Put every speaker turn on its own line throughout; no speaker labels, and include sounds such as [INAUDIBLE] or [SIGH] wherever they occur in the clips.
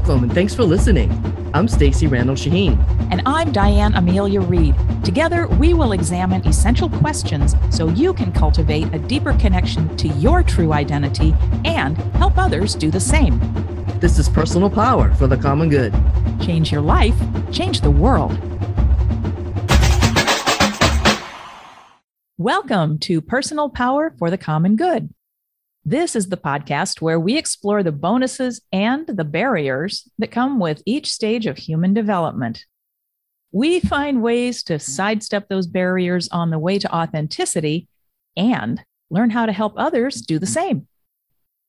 Welcome and thanks for listening. I'm Stacy Randall Shaheen.
And I'm Diane Amelia Reed. Together, we will examine essential questions so you can cultivate a deeper connection to your true identity and help others do the same.
This is Personal Power for the Common Good.
Change your life, change the world. Welcome to Personal Power for the Common Good. This is the podcast where we explore the bonuses and the barriers that come with each stage of human development. We find ways to sidestep those barriers on the way to authenticity and learn how to help others do the same.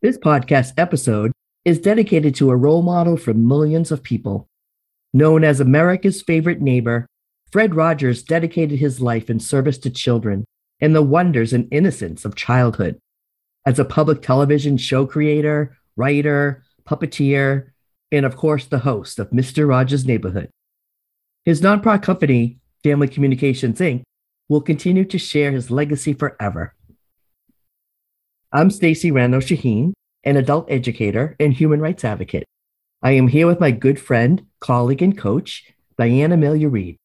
This podcast episode is dedicated to a role model for millions of people. Known as America's favorite neighbor, Fred Rogers dedicated his life in service to children and the wonders and innocence of childhood as a public television show creator, writer, puppeteer, and of course, the host of Mr. Rogers' Neighborhood. His nonprofit company, Family Communications Inc., will continue to share his legacy forever. I'm Stacy Randall Shaheen, an adult educator and human rights advocate. I am here with my good friend, colleague, and coach, Diana Amelia Reed.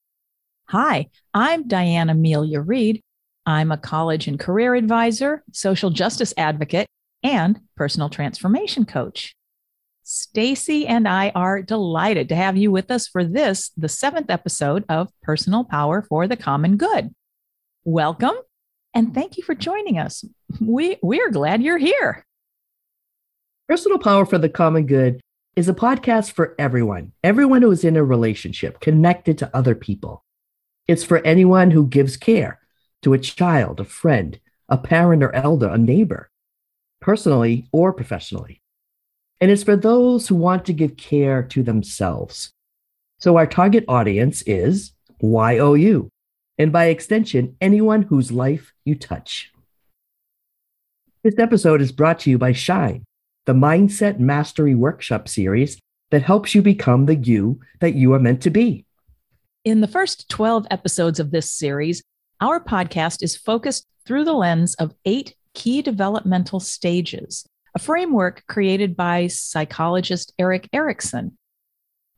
Hi, I'm Diana Amelia Reed, I'm a college and career advisor, social justice advocate, and personal transformation coach. Stacy and I are delighted to have you with us for this, the seventh episode of Personal Power for the Common Good. Welcome and thank you for joining us. We, we're glad you're here.
Personal Power for the Common Good is a podcast for everyone, everyone who is in a relationship connected to other people. It's for anyone who gives care to a child, a friend, a parent or elder, a neighbor, personally or professionally. And it's for those who want to give care to themselves. So our target audience is YOU, and by extension, anyone whose life you touch. This episode is brought to you by Shine, the Mindset Mastery Workshop series that helps you become the you that you are meant to be.
In the first 12 episodes of this series, our podcast is focused through the lens of eight key developmental stages, a framework created by psychologist Erik Erikson.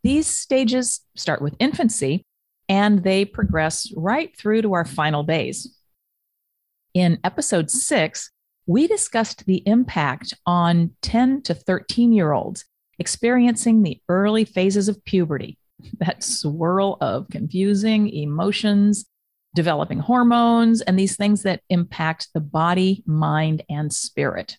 These stages start with infancy and they progress right through to our final days. In episode six, we discussed the impact on 10 to 13 year olds experiencing the early phases of puberty, that swirl of confusing emotions developing hormones and these things that impact the body, mind, and spirit.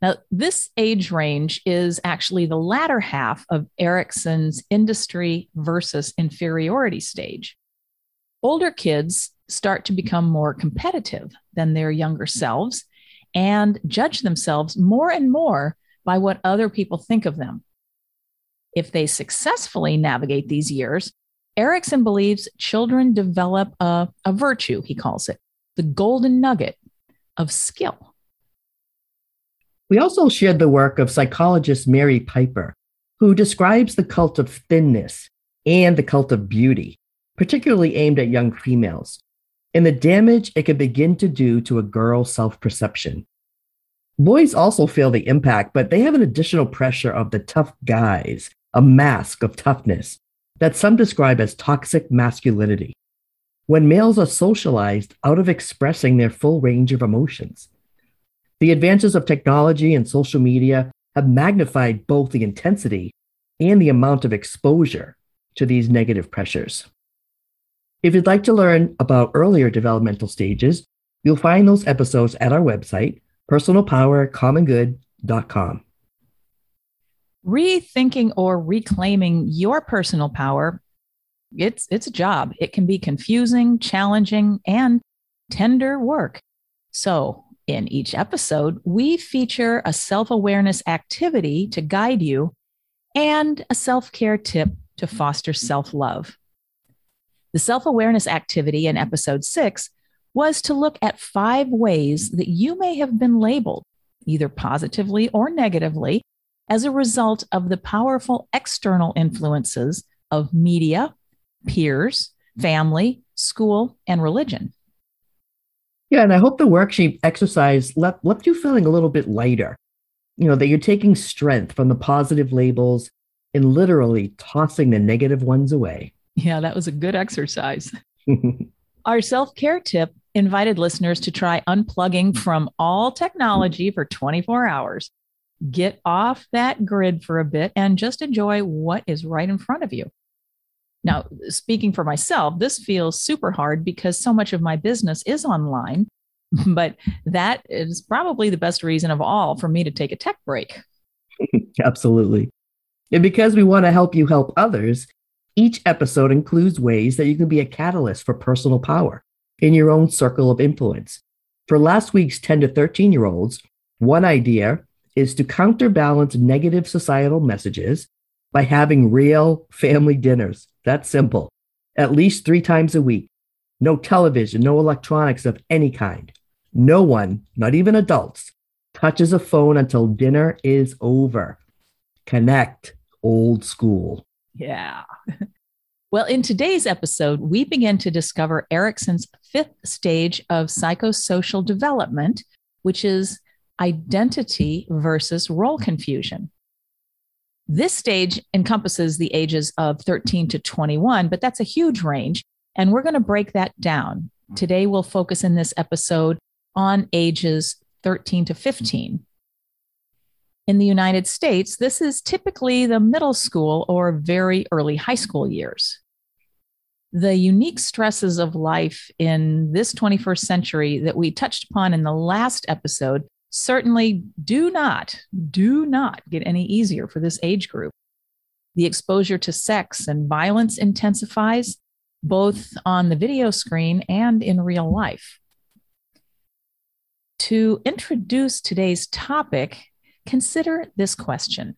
Now, this age range is actually the latter half of Erikson's industry versus inferiority stage. Older kids start to become more competitive than their younger selves and judge themselves more and more by what other people think of them. If they successfully navigate these years, Erikson believes children develop a, a virtue, he calls it, the golden nugget of skill.
We also shared the work of psychologist Mary Pipher, who describes the cult of thinness and the cult of beauty, particularly aimed at young females, and the damage it can begin to do to a girl's self perception. Boys also feel the impact, but they have an additional pressure of the tough guys, a mask of toughness that some describe as toxic masculinity, when males are socialized out of expressing their full range of emotions. The advances of technology and social media have magnified both the intensity and the amount of exposure to these negative pressures. If you'd like to learn about earlier developmental stages, you'll find those episodes at our website, personalpowercommongood.com.
Rethinking or reclaiming your personal power, it's, it's a job. It can be confusing, challenging, and tender work. So, in each episode, we feature a self awareness activity to guide you and a self care tip to foster self love. The self awareness activity in episode six was to look at five ways that you may have been labeled, either positively or negatively, as a result of the powerful external influences of media, peers, family, school, and religion.
Yeah, and I hope the worksheet exercise left, left you feeling a little bit lighter. You know, that you're taking strength from the positive labels and literally tossing the negative ones away.
Yeah, that was a good exercise. [LAUGHS] Our self care tip invited listeners to try unplugging from all technology for 24 hours. Get off that grid for a bit and just enjoy what is right in front of you. Now, speaking for myself, this feels super hard because so much of my business is online, [LAUGHS] but that is probably the best reason of all for me to take a tech break. [LAUGHS]
Absolutely. And because we want to help you help others, each episode includes ways that you can be a catalyst for personal power in your own circle of influence. For last week's 10 to 13 year olds, one idea is to counterbalance negative societal messages by having real family dinners. That's simple. At least three times a week. No television, no electronics of any kind. No one, not even adults, touches a phone until dinner is over. Connect old school.
Yeah. [LAUGHS] Well, in today's episode, we begin to discover Erikson's fifth stage of psychosocial development, which is identity versus role confusion. This stage encompasses the ages of 13 to 21, but that's a huge range. And we're going to break that down. Today, we'll focus in this episode on ages 13 to 15. In the United States, this is typically the middle school or very early high school years. The unique stresses of life in this 21st century that we touched upon in the last episode certainly do not, do not get any easier for this age group. The exposure to sex and violence intensifies both on the video screen and in real life. To introduce today's topic, consider this question.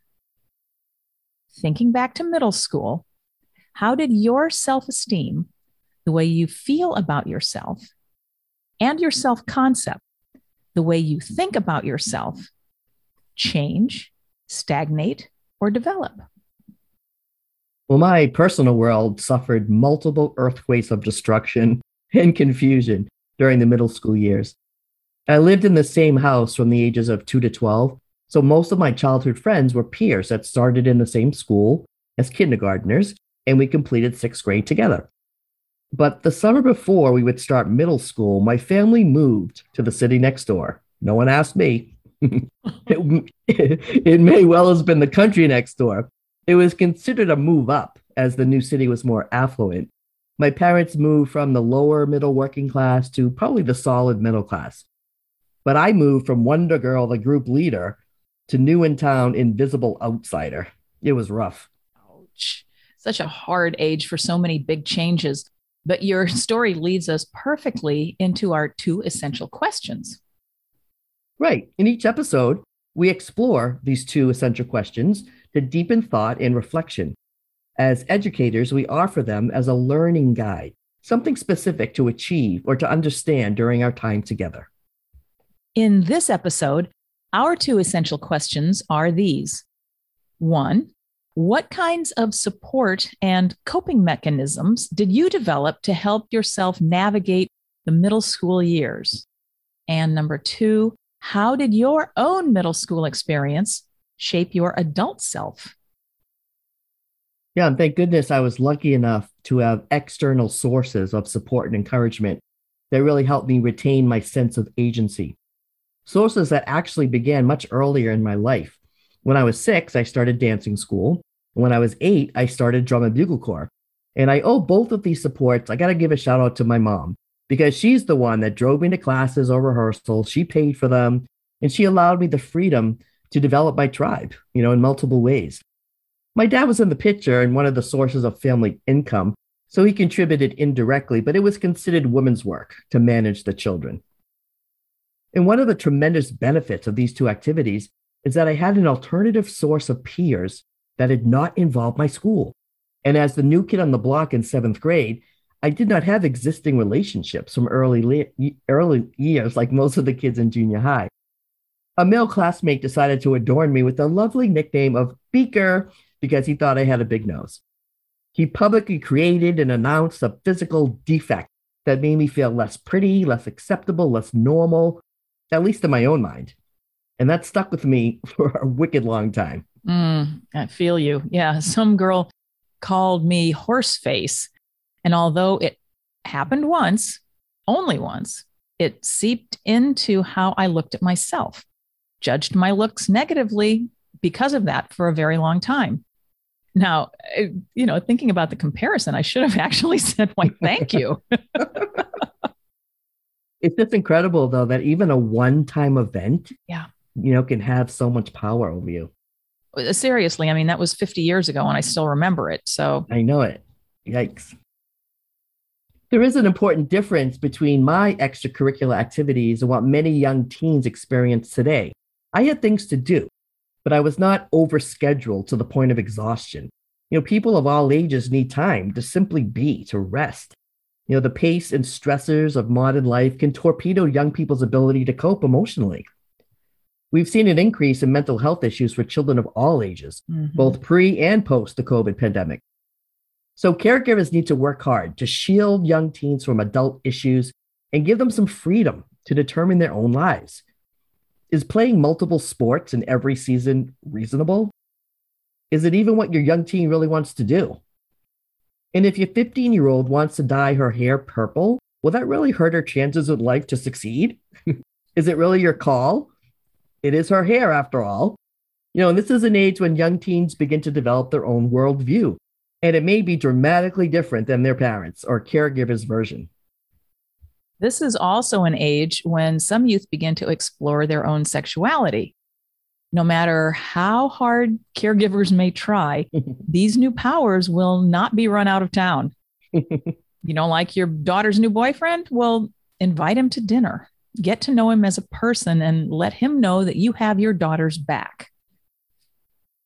Thinking back to middle school, how did your self esteem, the way you feel about yourself, and your self concept, the way you think about yourself, change, stagnate, or develop?
Well, my personal world suffered multiple earthquakes of destruction [LAUGHS] and confusion during the middle school years. I lived in the same house from the ages of 2 to 12, so most of my childhood friends were peers that started in the same school as kindergartners, and we completed sixth grade together. But the summer before we would start middle school, my family moved to the city next door. No one asked me. [LAUGHS] it, it may well have been the country next door. It was considered a move up as the new city was more affluent. My parents moved from the lower middle working class to probably the solid middle class. But I moved from Wonder Girl, the group leader, to new in town invisible outsider. It was rough.
Ouch. Such a hard age for so many big changes. But your story leads us perfectly into our two essential questions.
Right. In each episode, we explore these two essential questions to deepen thought and reflection. As educators, we offer them as a learning guide, something specific to achieve or to understand during our time together.
In this episode, our two essential questions are these one, what kinds of support and coping mechanisms did you develop to help yourself navigate the middle school years? And number two, how did your own middle school experience shape your adult self?
Yeah, and thank goodness I was lucky enough to have external sources of support and encouragement that really helped me retain my sense of agency. Sources that actually began much earlier in my life. When I was six, I started dancing school. When I was eight, I started drum and bugle corps. And I owe both of these supports. I got to give a shout out to my mom because she's the one that drove me to classes or rehearsals. She paid for them and she allowed me the freedom to develop my tribe, you know, in multiple ways. My dad was in the picture and one of the sources of family income, so he contributed indirectly, but it was considered women's work to manage the children. And one of the tremendous benefits of these two activities is that I had an alternative source of peers that did not involve my school. And as the new kid on the block in seventh grade, I did not have existing relationships from early, early years like most of the kids in junior high. A male classmate decided to adorn me with the lovely nickname of Beaker because he thought I had a big nose. He publicly created and announced a physical defect that made me feel less pretty, less acceptable, less normal, at least in my own mind. And that stuck with me [LAUGHS] for a wicked long time.
Mm, I feel you. Yeah. [LAUGHS] Some girl called me horse face. And although it happened once, only once, it seeped into how I looked at myself, judged my looks negatively because of that for a very long time. Now, uh, you know, thinking about the comparison, I should have [LAUGHS] actually said, why, thank you. [LAUGHS]
it's just incredible, though, that even a one time event,
yeah,
you know, can have so much power over you.
Uh, seriously, I mean, that was 50 years ago and I still remember it. So
I know it. Yikes. There is an important difference between my extracurricular activities and what many young teens experience today. I had things to do, but I was not overscheduled to the point of exhaustion. You know, people of all ages need time to simply be, to rest. You know, the pace and stressors of modern life can torpedo young people's ability to cope emotionally. We've seen an increase in mental health issues for children of all ages, mm-hmm. both pre and post the COVID pandemic. So, caregivers need to work hard to shield young teens from adult issues and give them some freedom to determine their own lives. Is playing multiple sports in every season reasonable? Is it even what your young teen really wants to do? And if your 15 year old wants to dye her hair purple, will that really hurt her chances of life to succeed? [LAUGHS] Is it really your call? It is her hair, after all. You know, and this is an age when young teens begin to develop their own worldview, and it may be dramatically different than their parents' or caregivers' version.
This is also an age when some youth begin to explore their own sexuality. No matter how hard caregivers may try, [LAUGHS] these new powers will not be run out of town. [LAUGHS] you know, like your daughter's new boyfriend? Well, invite him to dinner. Get to know him as a person and let him know that you have your daughter's back.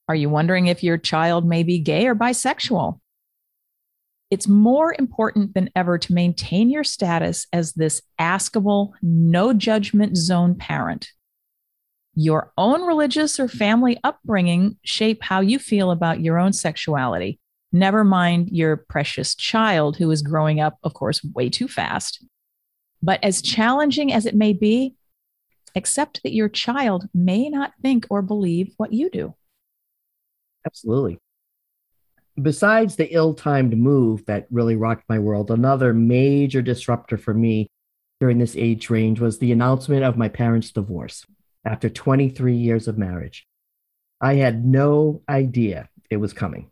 Are you wondering if your child may be gay or bisexual? It's more important than ever to maintain your status as this askable, no judgment zone parent. Your own religious or family upbringing shape how you feel about your own sexuality. Never mind your precious child who is growing up, of course, way too fast but as challenging as it may be, accept that your child may not think or believe what you do.
Absolutely. Besides the ill timed move that really rocked my world, another major disruptor for me during this age range was the announcement of my parents' divorce after 23 years of marriage. I had no idea it was coming.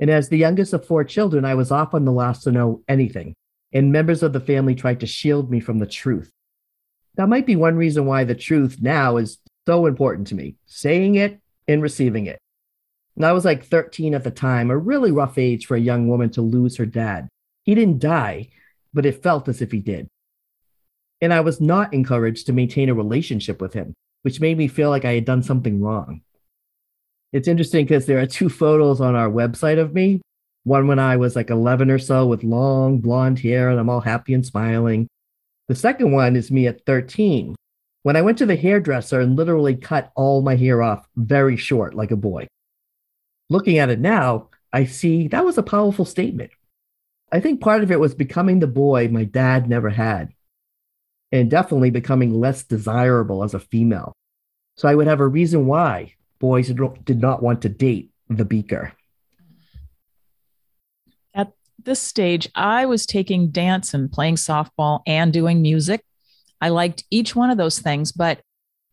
And as the youngest of four children, I was often the last to know anything and members of the family tried to shield me from the truth. That might be one reason why the truth now is so important to me, saying it and receiving it. And I was like 13 at the time, a really rough age for a young woman to lose her dad. He didn't die, but it felt as if he did. And I was not encouraged to maintain a relationship with him, which made me feel like I had done something wrong. It's interesting because there are two photos on our website of me one when I was like 11 or so with long blonde hair and I'm all happy and smiling. The second one is me at 13 when I went to the hairdresser and literally cut all my hair off very short like a boy. Looking at it now, I see that was a powerful statement. I think part of it was becoming the boy my dad never had, and definitely becoming less desirable as a female. So I would have a reason why boys did not want to date the beaker
this stage, I was taking dance and playing softball and doing music. I liked each one of those things, but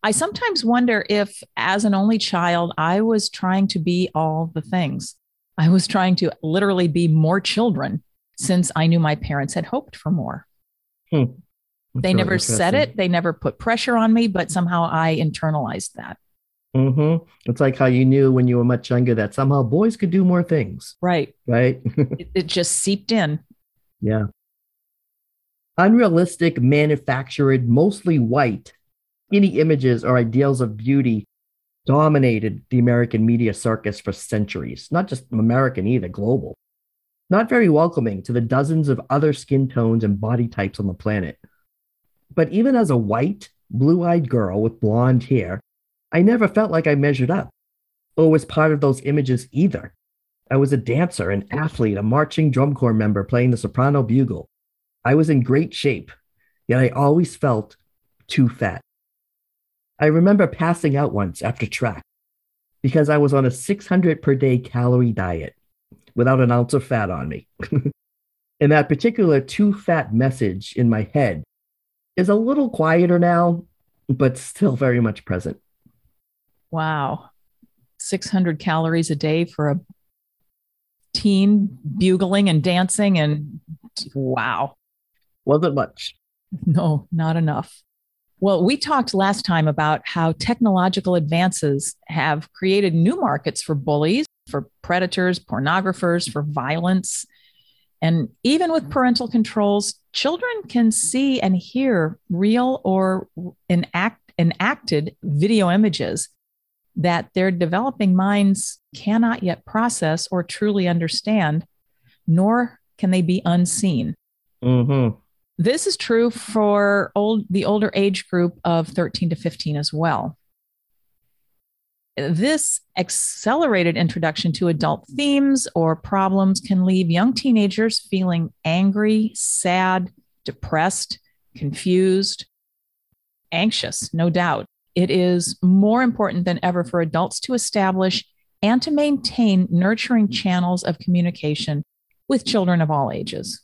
I sometimes wonder if, as an only child, I was trying to be all the things. I was trying to literally be more children since I knew my parents had hoped for more. Hmm. They never said it, they never put pressure on me, but somehow I internalized that.
Mm-hmm. It's like how you knew when you were much younger that somehow boys could do more things.
Right.
Right. [LAUGHS]
it, it just seeped in.
Yeah. Unrealistic, manufactured, mostly white, skinny images or ideals of beauty dominated the American media circus for centuries, not just American either, global. Not very welcoming to the dozens of other skin tones and body types on the planet. But even as a white, blue eyed girl with blonde hair, I never felt like I measured up or was part of those images either. I was a dancer, an athlete, a marching drum corps member playing the soprano bugle. I was in great shape, yet I always felt too fat. I remember passing out once after track. because I was on a 600 per day calorie diet without an ounce of fat on me. [LAUGHS] and that particular too fat message in my head is a little quieter now, but still very much present.
Wow. 600 calories a day for a teen bugling and dancing and wow.
Wasn't much.
No, not enough. Well, we talked last time about how technological advances have created new markets for bullies, for predators, pornographers, for violence. And even with parental controls, children can see and hear real or enact, enacted video images that their developing minds cannot yet process or truly understand, nor can they be unseen.
Mm-hmm.
This is true for old, the older age group of 13 to 15 as well. This accelerated introduction to adult themes or problems can leave young teenagers feeling angry, sad, depressed, confused, anxious, no doubt. It is more important than ever for adults to establish and to maintain nurturing channels of communication with children of all ages.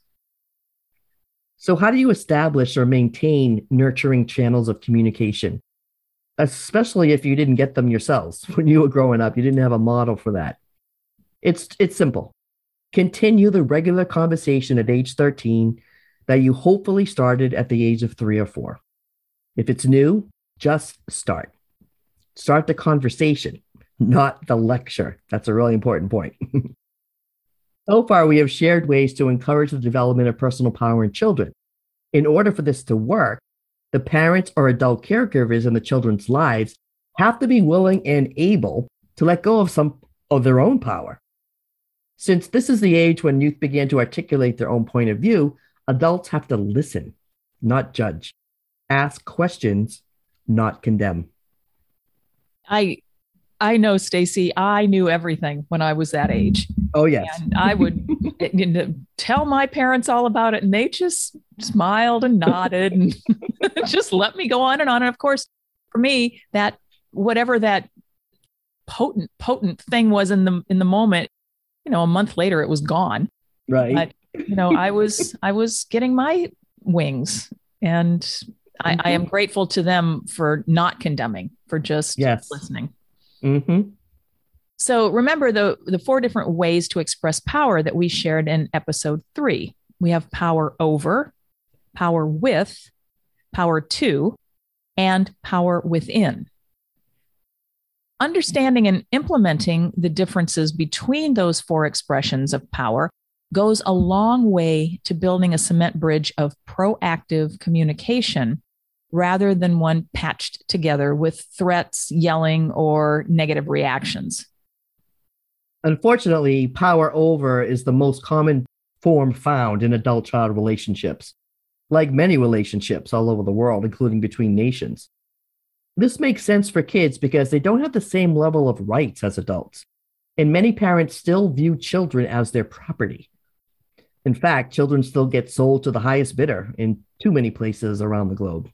So, how do you establish or maintain nurturing channels of communication? Especially if you didn't get them yourselves [LAUGHS] when you were growing up, you didn't have a model for that. It's, it's simple. Continue the regular conversation at age 13 that you hopefully started at the age of three or four. If it's new, just start. Start the conversation, not the lecture. That's a really important point. [LAUGHS] So far, we have shared ways to encourage the development of personal power in children. In order for this to work, the parents or adult caregivers in the children's lives have to be willing and able to let go of some of their own power. Since this is the age when youth begin to articulate their own point of view, adults have to listen, not judge, ask questions, not condemn.
I I know, Stacy, I knew everything when I was that age.
Oh, yes.
And I would you [LAUGHS] know, tell my parents all about it, and they just smiled and nodded and [LAUGHS] just let me go on and on. And of course, for me, that whatever that potent, potent thing was in the in the moment, you know, a month later it was gone.
Right.
But, you know, I was I was getting my wings and I, I, am mm-hmm. grateful to them for not condemning, for just yes. listening.
Mm-hmm.
So remember the, the four different ways to express power that we shared in episode three. We have power over, power with, power to, and power within. Understanding and implementing the differences between those four expressions of power goes a long way to building a cement bridge of proactive communication rather than one patched together with threats, yelling, or negative reactions.
Unfortunately, power over is the most common form found in adult child relationships, like many relationships all over the world, including between nations. This makes sense for kids because they don't have the same level of rights as adults, and many parents still view children as their property. In fact, children still get sold to the highest bidder in too many places around the globe.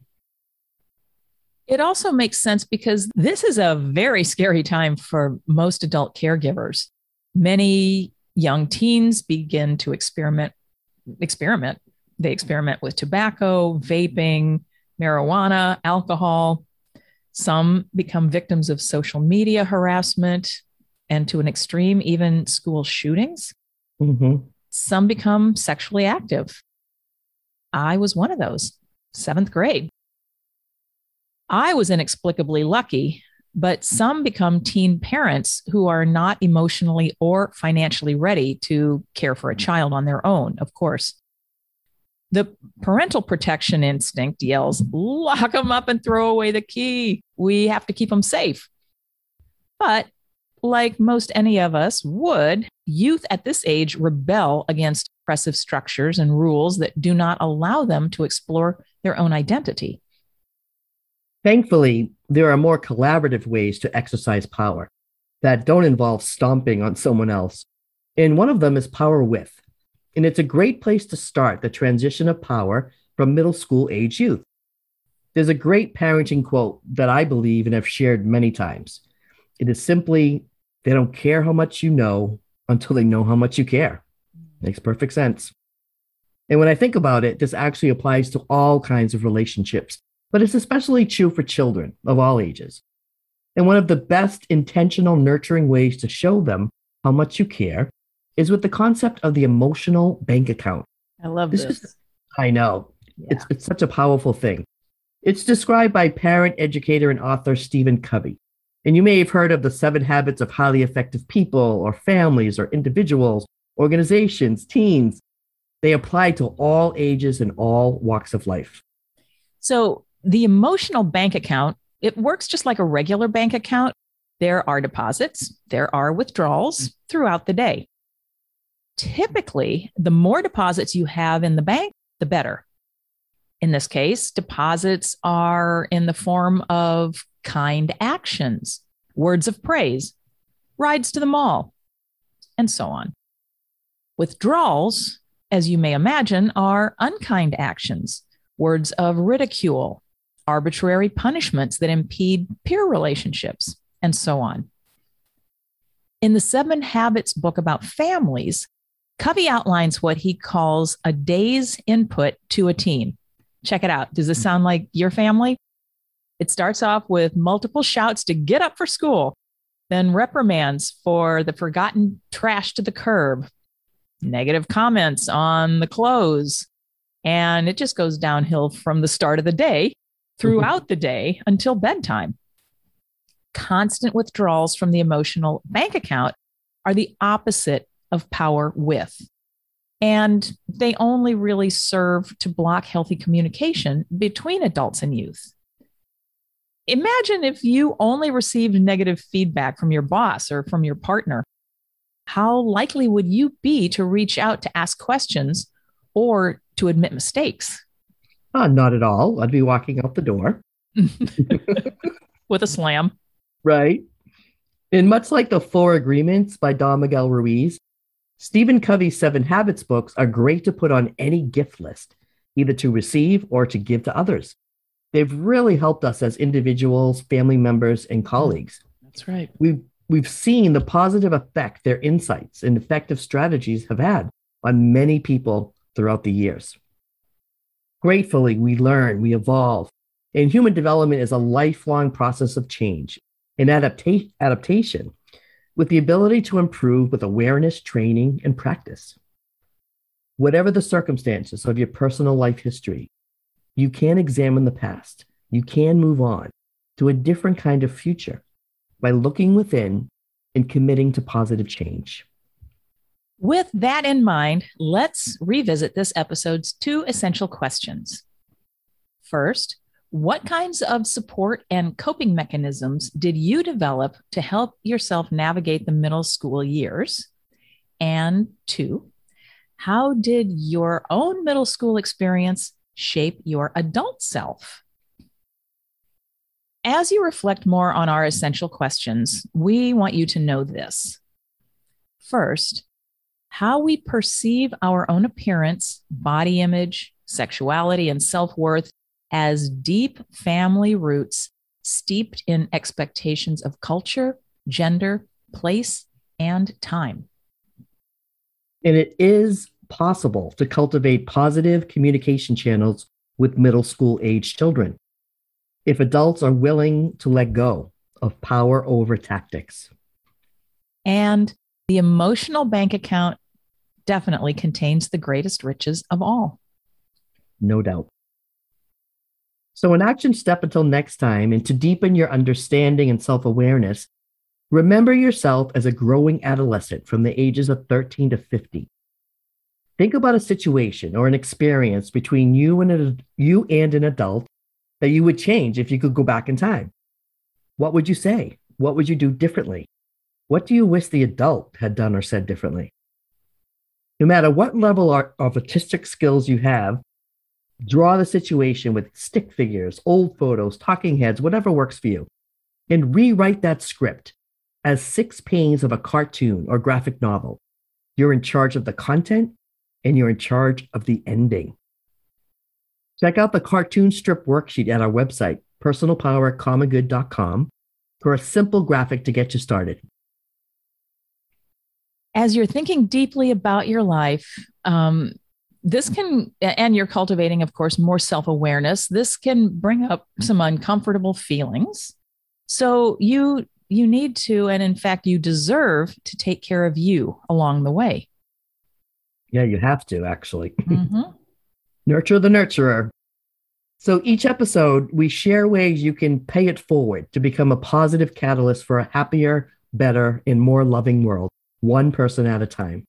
It also makes sense because this is a very scary time for most adult caregivers. Many young teens begin to experiment experiment. They experiment with tobacco, vaping, marijuana, alcohol. Some become victims of social media harassment and to an extreme, even school shootings.
Mm-hmm.
Some become sexually active. I was one of those, seventh grade. I was inexplicably lucky, but some become teen parents who are not emotionally or financially ready to care for a mm-hmm. child on their own, of course. The parental protection instinct yells, lock them up and throw away the key. We have to keep them safe. But like most any of us would, youth at this age rebel against oppressive structures and rules that do not allow them to explore their own identity.
Thankfully, there are more collaborative ways to exercise power that don't involve stomping on someone else. And one of them is power with. And it's a great place to start the transition of power from middle school age youth. There's a great parenting quote that I believe and have shared many times. It is simply they don't care how much you know until they know how much you care. Makes perfect sense. And when I think about it, this actually applies to all kinds of relationships, but it's especially true for children of all ages. And one of the best intentional nurturing ways to show them how much you care is with the concept of the emotional bank account.
I love this. this. Is,
I know. Yeah. It's, it's such a powerful thing. It's described by parent, educator, and author Stephen Covey. And you may have heard of the seven habits of highly effective people, or families, or individuals, organizations, teens. They apply to all ages and all walks of life.
So, the emotional bank account, it works just like a regular bank account. There are deposits, there are withdrawals mm. throughout the day. Typically, the more deposits you have in the bank, the better. In this case, deposits are in the form of kind actions, words of praise, rides to the mall, and so on. Withdrawals, as you may imagine, are unkind actions, words of ridicule, arbitrary punishments that impede peer relationships, and so on. In the Seven Habits book about families, Covey outlines what he calls a day's input to a teen. Check it out. Does this sound like your family? It starts off with multiple shouts to get up for school, then reprimands for the forgotten trash to the curb, negative comments on the clothes, and it just goes downhill from the start of the day Mm-hmm. throughout the day until bedtime. Constant withdrawals from the emotional bank account are the opposite of power with and they only really serve to block healthy communication between adults and youth. Imagine if you only received negative feedback from your boss or from your partner. How likely would you be to reach out to ask questions or to admit mistakes?
Uh, not at all. I'd be walking out the door [LAUGHS]
with a slam.
Right. And much like the Four Agreements by Don Miguel Ruiz, Stephen Covey's Seven Habits books are great to put on any gift list, either to receive or to give to others. They've really helped us as individuals, family members, and colleagues.
That's right.
We've, we've seen the positive effect their insights and effective strategies have had on many people throughout the years. Gratefully, we learn, we evolve, and human development is a lifelong process of change and adapta- adaptation with the ability to improve with awareness, training, and practice. Whatever the circumstances of your personal life history, you can examine the past. You can move on to a different kind of future by looking within and committing to positive change.
With that in mind, let's revisit this episode's two essential questions. First, what kinds of support and coping mechanisms did you develop to help yourself navigate the middle school years? And two, how did your own middle school experience shape your adult self? As you reflect more on our essential questions, we want you to know this. First, how we perceive our own appearance, body image, sexuality, and self worth as deep family roots steeped in expectations of culture, gender, place, and time.
And it is possible to cultivate positive communication channels with middle school age children if adults are willing to let go of power over tactics.
And the emotional bank account definitely contains the greatest riches of all.
No doubt. So, an action step until next time, and to deepen your understanding and self awareness, remember yourself as a growing adolescent from the ages of 13 to 50. Think about a situation or an experience between you and, a, you and an adult that you would change if you could go back in time. What would you say? What would you do differently? What do you wish the adult had done or said differently? No matter what level of artistic skills you have, Draw the situation with stick figures, old photos, talking heads, whatever works for you, and rewrite that script as six panes of a cartoon or graphic novel. You're in charge of the content and you're in charge of the ending. Check out the cartoon strip worksheet at our website, personalpowercommongood.com, for a simple graphic to get you started.
As you're thinking deeply about your life, um, this can, and you're cultivating, of course, more self awareness. This can bring up some uncomfortable feelings. So you you need to, and in fact, you deserve to take care of you along the way.
Yeah, you have to actually. [LAUGHS] Mm-hmm. Nurture the nurturer. So each episode, we share ways you can pay it forward to become a positive catalyst for a happier, better, and more loving world, one person at a time.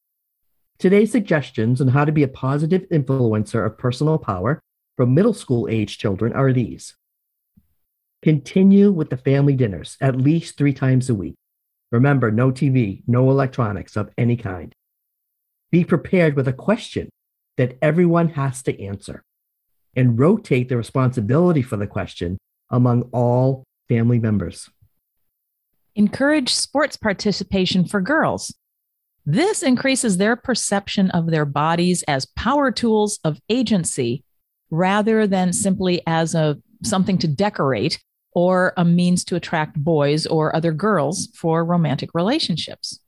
Today's suggestions on how to be a positive influencer of personal power for middle school age children are these. Continue with the family dinners at least three times a week. Remember, no TV, no electronics of any kind. Be prepared with a question that everyone has to answer and rotate the responsibility for the question among all family members.
Encourage sports participation for girls. This increases their perception of their bodies as power tools of agency rather than simply as a something to decorate or a means to attract boys or other girls for romantic relationships.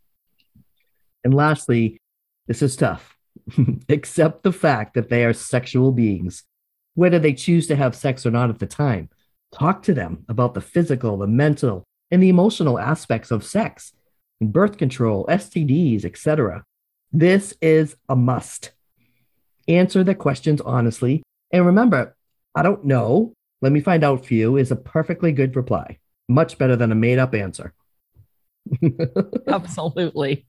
And lastly, this is tough. [LAUGHS] Accept the fact that they are sexual beings whether they choose to have sex or not at the time. Talk to them about the physical, the mental, and the emotional aspects of sex, birth control, STDs, etc. This is a must. Answer the questions honestly. And remember, I don't know, let me find out for you is a perfectly good reply. Much better than a made up answer. [LAUGHS]
Absolutely.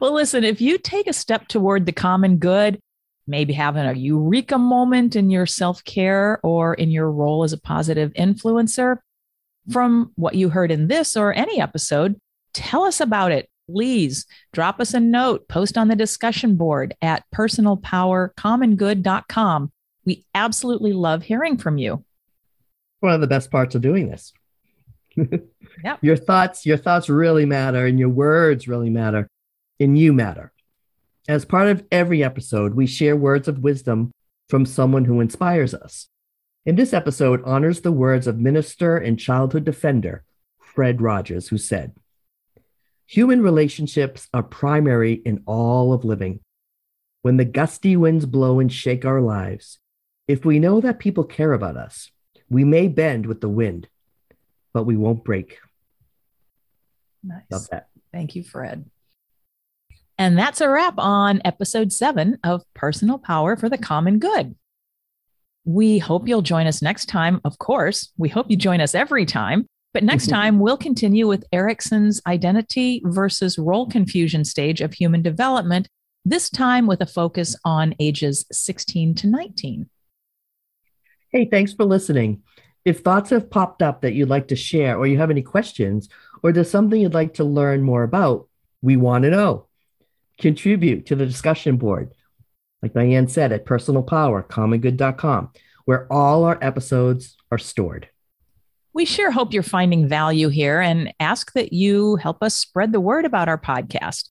Well, listen, if you take a step toward the common good, maybe having a eureka moment in your self care or in your role as a positive influencer. From what you heard in this or any episode, tell us about it. Please drop us a note, post on the discussion board at personalpowercommongood.com. We absolutely love hearing from you.
One of the best parts of doing this. [LAUGHS] yep. Your thoughts, your thoughts really matter and your words really matter and you matter. As part of every episode, we share words of wisdom from someone who inspires us. And this episode honors the words of minister and childhood defender Fred Rogers, who said, Human relationships are primary in all of living. When the gusty winds blow and shake our lives, if we know that people care about us, we may bend with the wind, but we won't break.
Nice. Love that. Thank you, Fred. And that's a wrap on episode seven of Personal Power for the Common Good. We hope you'll join us next time. Of course, we hope you join us every time. But next mm-hmm. time, we'll continue with Erikson's identity versus role confusion stage of human development, this time with a focus on ages 16 to 19.
Hey, thanks for listening. If thoughts have popped up that you'd like to share, or you have any questions, or there's something you'd like to learn more about, we want to know contribute to the discussion board, like Diane said, at personalpowercommongood.com, where all our episodes are stored.
We sure hope you're finding value here and ask that you help us spread the word about our podcast.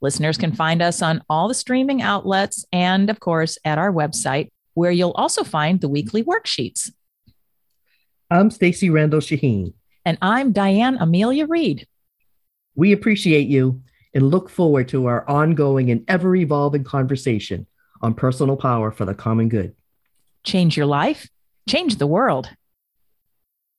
Listeners can find us on all the streaming outlets and, of course, at our website, where you'll also find the weekly worksheets.
I'm Stacy Randall Shaheen.
And I'm Diane Amelia Reed.
We appreciate you and look forward to our ongoing and ever evolving conversation on personal power for the common good.
Change your life, change the world.